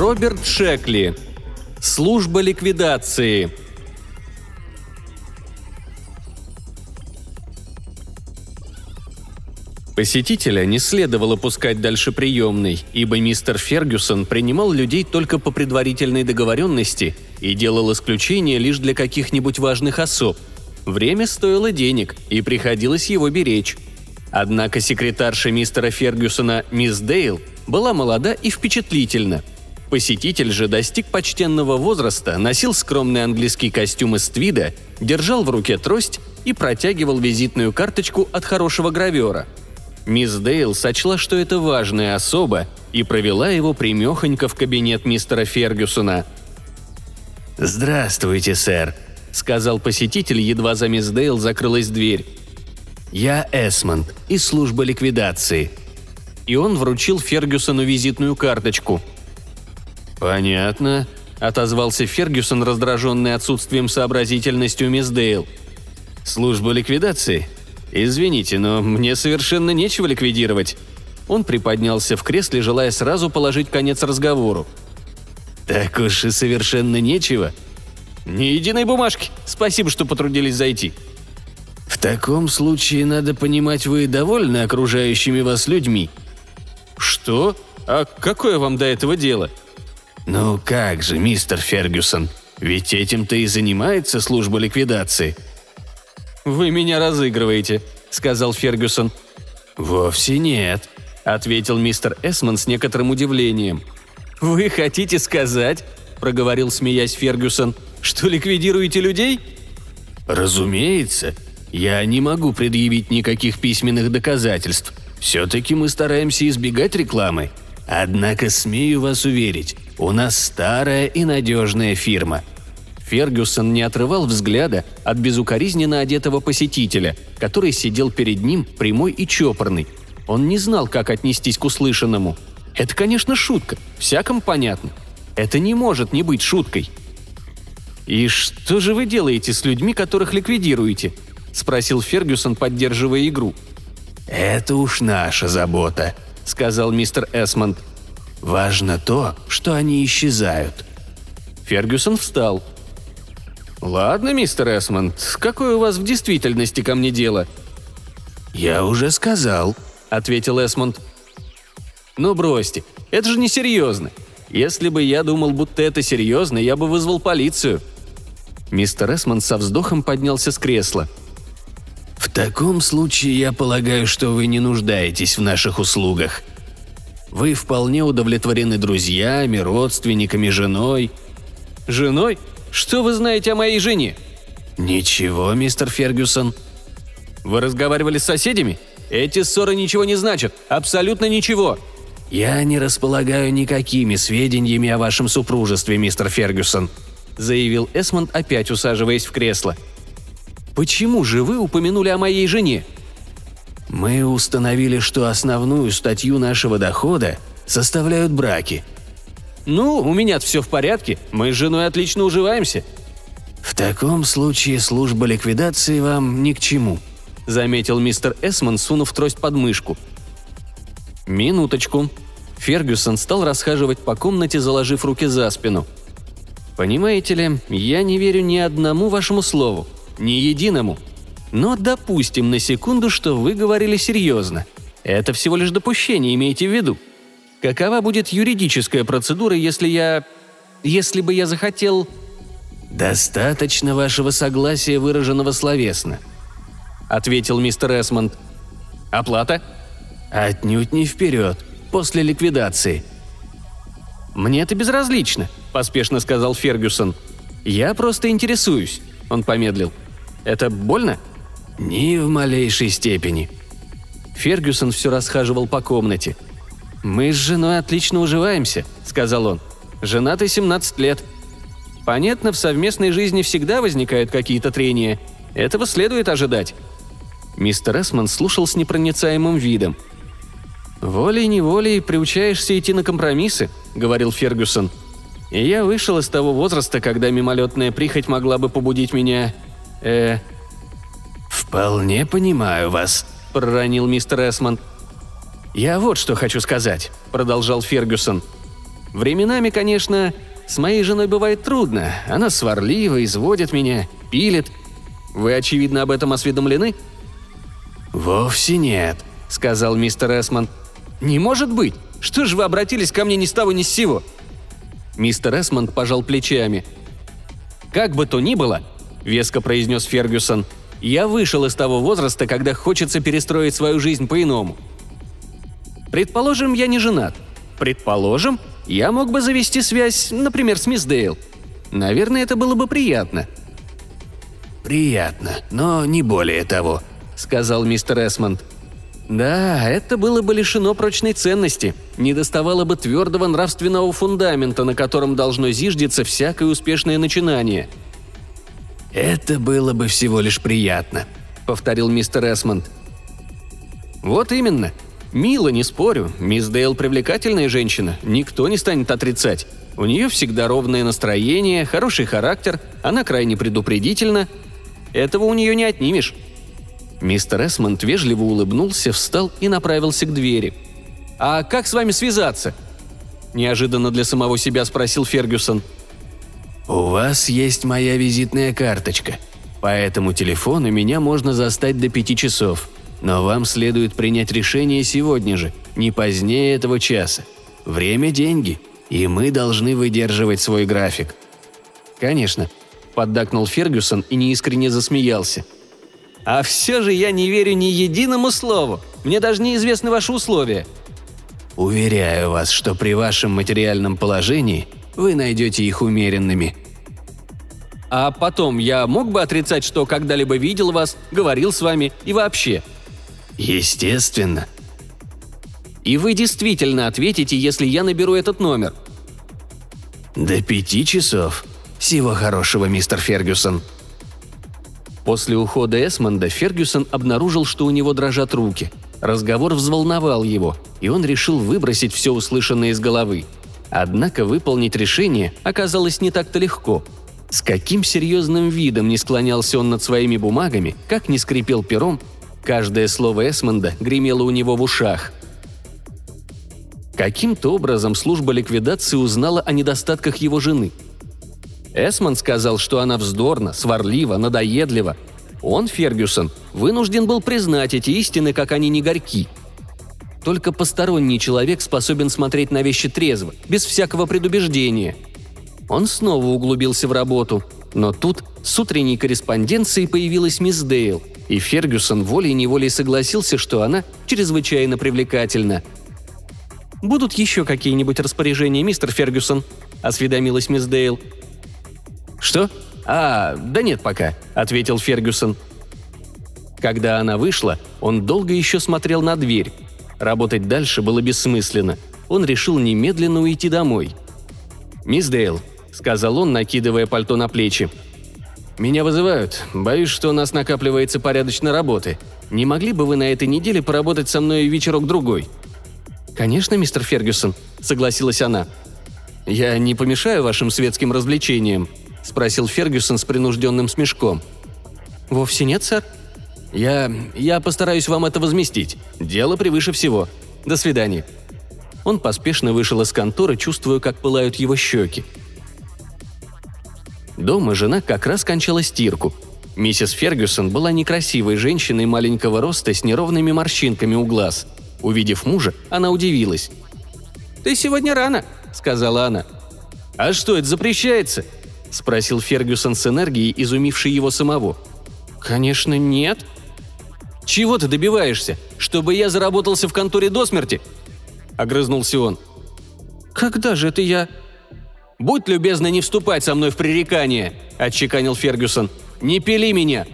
Роберт Шекли. Служба ликвидации. Посетителя не следовало пускать дальше приемной, ибо мистер Фергюсон принимал людей только по предварительной договоренности и делал исключение лишь для каких-нибудь важных особ. Время стоило денег, и приходилось его беречь. Однако секретарша мистера Фергюсона, мисс Дейл, была молода и впечатлительна. Посетитель же достиг почтенного возраста, носил скромный английский костюм из твида, держал в руке трость и протягивал визитную карточку от хорошего гравера – Мисс Дейл сочла, что это важная особа, и провела его примехонько в кабинет мистера Фергюсона. «Здравствуйте, сэр», — сказал посетитель, едва за мисс Дейл закрылась дверь. «Я Эсмонд из службы ликвидации». И он вручил Фергюсону визитную карточку. «Понятно», — отозвался Фергюсон, раздраженный отсутствием сообразительности у мисс Дейл. «Служба ликвидации? «Извините, но мне совершенно нечего ликвидировать». Он приподнялся в кресле, желая сразу положить конец разговору. «Так уж и совершенно нечего». «Ни единой бумажки. Спасибо, что потрудились зайти». «В таком случае, надо понимать, вы довольны окружающими вас людьми». «Что? А какое вам до этого дело?» «Ну как же, мистер Фергюсон, ведь этим-то и занимается служба ликвидации», «Вы меня разыгрываете», — сказал Фергюсон. «Вовсе нет», — ответил мистер Эсмон с некоторым удивлением. «Вы хотите сказать», — проговорил, смеясь Фергюсон, — «что ликвидируете людей?» «Разумеется. Я не могу предъявить никаких письменных доказательств. Все-таки мы стараемся избегать рекламы. Однако смею вас уверить, у нас старая и надежная фирма — Фергюсон не отрывал взгляда от безукоризненно одетого посетителя, который сидел перед ним прямой и чопорный. Он не знал, как отнестись к услышанному. Это, конечно, шутка, всякому понятно. Это не может не быть шуткой. «И что же вы делаете с людьми, которых ликвидируете?» – спросил Фергюсон, поддерживая игру. «Это уж наша забота», – сказал мистер Эсмонд. «Важно то, что они исчезают». Фергюсон встал – «Ладно, мистер Эсмонд, какое у вас в действительности ко мне дело?» «Я уже сказал», — ответил Эсмонд. «Ну бросьте, это же не серьезно. Если бы я думал, будто это серьезно, я бы вызвал полицию». Мистер Эсмонд со вздохом поднялся с кресла. «В таком случае я полагаю, что вы не нуждаетесь в наших услугах. Вы вполне удовлетворены друзьями, родственниками, женой». «Женой? Что вы знаете о моей жене?» «Ничего, мистер Фергюсон». «Вы разговаривали с соседями? Эти ссоры ничего не значат. Абсолютно ничего». «Я не располагаю никакими сведениями о вашем супружестве, мистер Фергюсон», заявил Эсмонд, опять усаживаясь в кресло. «Почему же вы упомянули о моей жене?» «Мы установили, что основную статью нашего дохода составляют браки», «Ну, у меня все в порядке. Мы с женой отлично уживаемся». «В таком случае служба ликвидации вам ни к чему», — заметил мистер Эсмон, сунув трость под мышку. «Минуточку». Фергюсон стал расхаживать по комнате, заложив руки за спину. «Понимаете ли, я не верю ни одному вашему слову, ни единому. Но допустим на секунду, что вы говорили серьезно. Это всего лишь допущение, имейте в виду. Какова будет юридическая процедура, если я... если бы я захотел... «Достаточно вашего согласия, выраженного словесно», — ответил мистер Эсмонд. «Оплата?» «Отнюдь не вперед, после ликвидации». «Мне это безразлично», — поспешно сказал Фергюсон. «Я просто интересуюсь», — он помедлил. «Это больно?» «Ни в малейшей степени». Фергюсон все расхаживал по комнате — «Мы с женой отлично уживаемся», — сказал он. «Женаты 17 лет. Понятно, в совместной жизни всегда возникают какие-то трения. Этого следует ожидать». Мистер Эсмон слушал с непроницаемым видом. «Волей-неволей приучаешься идти на компромиссы», — говорил Фергюсон. «И я вышел из того возраста, когда мимолетная прихоть могла бы побудить меня... э...» «Вполне понимаю вас», — проронил мистер Эсмонд. «Я вот что хочу сказать», — продолжал Фергюсон. Временами, конечно, с моей женой бывает трудно. Она сварлива, изводит меня, пилит. Вы, очевидно, об этом осведомлены?» «Вовсе нет», — сказал мистер Эсмон. «Не может быть! Что же вы обратились ко мне ни с того ни с сего?» Мистер Эсмонд пожал плечами. «Как бы то ни было», — веско произнес Фергюсон, — «я вышел из того возраста, когда хочется перестроить свою жизнь по-иному. Предположим, я не женат. Предположим, я мог бы завести связь, например, с мисс Дейл. Наверное, это было бы приятно». «Приятно, но не более того», — сказал мистер Эсмонд. Да, это было бы лишено прочной ценности. Не доставало бы твердого нравственного фундамента, на котором должно зиждиться всякое успешное начинание. «Это было бы всего лишь приятно», — повторил мистер Эсмонд. «Вот именно. Мило, не спорю. Мисс Дейл привлекательная женщина, никто не станет отрицать. У нее всегда ровное настроение, хороший характер, она крайне предупредительна. Этого у нее не отнимешь. Мистер Эсмонд вежливо улыбнулся, встал и направился к двери. «А как с вами связаться?» Неожиданно для самого себя спросил Фергюсон. «У вас есть моя визитная карточка. По этому телефону меня можно застать до пяти часов. Но вам следует принять решение сегодня же, не позднее этого часа. Время – деньги, и мы должны выдерживать свой график». «Конечно», – поддакнул Фергюсон и неискренне засмеялся – а все же я не верю ни единому слову. Мне даже неизвестны ваши условия». «Уверяю вас, что при вашем материальном положении вы найдете их умеренными». «А потом я мог бы отрицать, что когда-либо видел вас, говорил с вами и вообще?» «Естественно». «И вы действительно ответите, если я наберу этот номер?» «До пяти часов. Всего хорошего, мистер Фергюсон», После ухода Эсмонда Фергюсон обнаружил, что у него дрожат руки. Разговор взволновал его, и он решил выбросить все услышанное из головы. Однако выполнить решение оказалось не так-то легко. С каким серьезным видом не склонялся он над своими бумагами, как не скрипел пером, каждое слово Эсмонда гремело у него в ушах. Каким-то образом служба ликвидации узнала о недостатках его жены – Эсмон сказал, что она вздорна, сварлива, надоедлива. Он, Фергюсон, вынужден был признать эти истины, как они не горьки. Только посторонний человек способен смотреть на вещи трезво, без всякого предубеждения. Он снова углубился в работу, но тут с утренней корреспонденцией появилась мисс Дейл, и Фергюсон волей-неволей согласился, что она чрезвычайно привлекательна. «Будут еще какие-нибудь распоряжения, мистер Фергюсон?» – осведомилась мисс Дейл – «Что? А, да нет пока», — ответил Фергюсон. Когда она вышла, он долго еще смотрел на дверь. Работать дальше было бессмысленно. Он решил немедленно уйти домой. «Мисс Дейл», — сказал он, накидывая пальто на плечи. «Меня вызывают. Боюсь, что у нас накапливается порядочно работы. Не могли бы вы на этой неделе поработать со мной вечерок-другой?» «Конечно, мистер Фергюсон», — согласилась она. «Я не помешаю вашим светским развлечениям», – спросил Фергюсон с принужденным смешком. «Вовсе нет, сэр». «Я... я постараюсь вам это возместить. Дело превыше всего. До свидания». Он поспешно вышел из конторы, чувствуя, как пылают его щеки. Дома жена как раз кончала стирку. Миссис Фергюсон была некрасивой женщиной маленького роста с неровными морщинками у глаз. Увидев мужа, она удивилась. «Ты сегодня рано», — сказала она. «А что, это запрещается?» – спросил Фергюсон с энергией, изумивший его самого. «Конечно, нет». «Чего ты добиваешься? Чтобы я заработался в конторе до смерти?» – огрызнулся он. «Когда же это я?» «Будь любезна не вступать со мной в пререкание», – отчеканил Фергюсон. «Не пили меня!»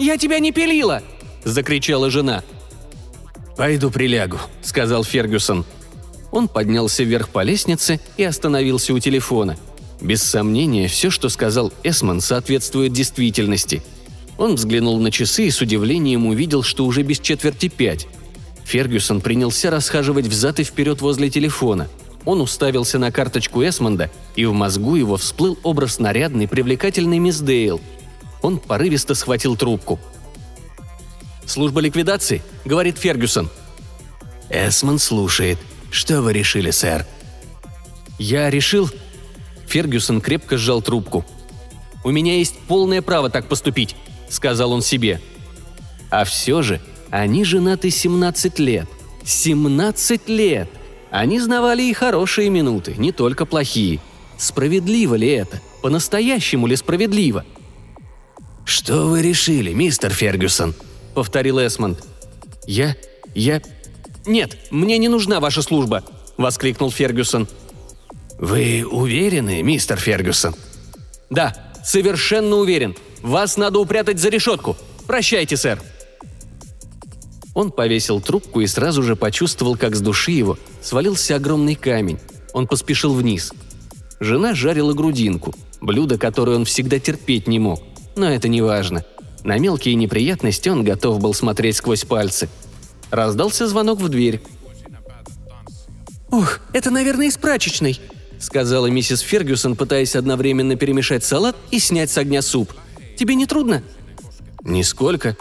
«Я тебя не пилила!» – закричала жена. «Пойду прилягу», – сказал Фергюсон. Он поднялся вверх по лестнице и остановился у телефона – без сомнения, все, что сказал Эсман, соответствует действительности. Он взглянул на часы и с удивлением увидел, что уже без четверти пять. Фергюсон принялся расхаживать взад и вперед возле телефона. Он уставился на карточку Эсмонда, и в мозгу его всплыл образ нарядной, привлекательной мисс Дейл. Он порывисто схватил трубку. «Служба ликвидации?» — говорит Фергюсон. «Эсмонд слушает. Что вы решили, сэр?» «Я решил...» Фергюсон крепко сжал трубку. «У меня есть полное право так поступить», — сказал он себе. А все же они женаты 17 лет. 17 лет! Они знавали и хорошие минуты, не только плохие. Справедливо ли это? По-настоящему ли справедливо? «Что вы решили, мистер Фергюсон?» — повторил Эсмонд. «Я... я... Нет, мне не нужна ваша служба!» — воскликнул Фергюсон. «Вы уверены, мистер Фергюсон?» «Да, совершенно уверен. Вас надо упрятать за решетку. Прощайте, сэр!» Он повесил трубку и сразу же почувствовал, как с души его свалился огромный камень. Он поспешил вниз. Жена жарила грудинку, блюдо, которое он всегда терпеть не мог. Но это не важно. На мелкие неприятности он готов был смотреть сквозь пальцы. Раздался звонок в дверь. «Ох, это, наверное, из прачечной», — сказала миссис Фергюсон, пытаясь одновременно перемешать салат и снять с огня суп. «Тебе не трудно?» «Нисколько»,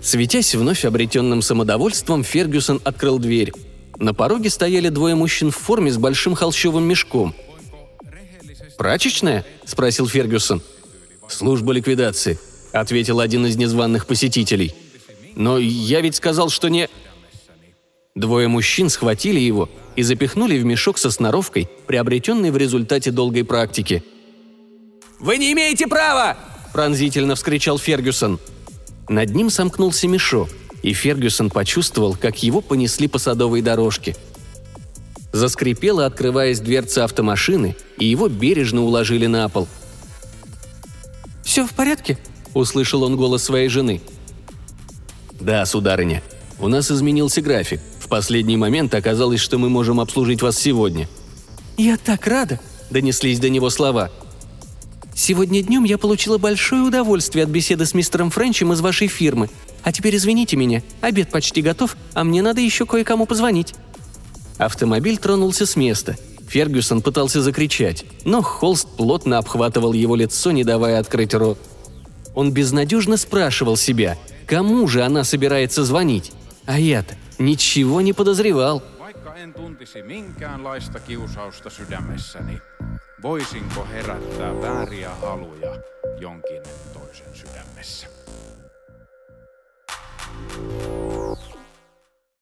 Светясь вновь обретенным самодовольством, Фергюсон открыл дверь. На пороге стояли двое мужчин в форме с большим холщовым мешком. «Прачечная?» – спросил Фергюсон. «Служба ликвидации», – ответил один из незваных посетителей. «Но я ведь сказал, что не...» Двое мужчин схватили его и запихнули в мешок со сноровкой, приобретенной в результате долгой практики. «Вы не имеете права!» – пронзительно вскричал Фергюсон – над ним сомкнулся мешок, и Фергюсон почувствовал, как его понесли по садовой дорожке. Заскрипела, открываясь дверца автомашины, и его бережно уложили на пол. «Все в порядке?» – услышал он голос своей жены. «Да, сударыня. У нас изменился график. В последний момент оказалось, что мы можем обслужить вас сегодня». «Я так рада!» – донеслись до него слова – Сегодня днем я получила большое удовольствие от беседы с мистером Френчем из вашей фирмы. А теперь извините меня, обед почти готов, а мне надо еще кое-кому позвонить». Автомобиль тронулся с места. Фергюсон пытался закричать, но холст плотно обхватывал его лицо, не давая открыть рот. Он безнадежно спрашивал себя, кому же она собирается звонить. А я-то ничего не подозревал. voisinko herättää vääriä haluja jonkin toisen sydämessä. thank you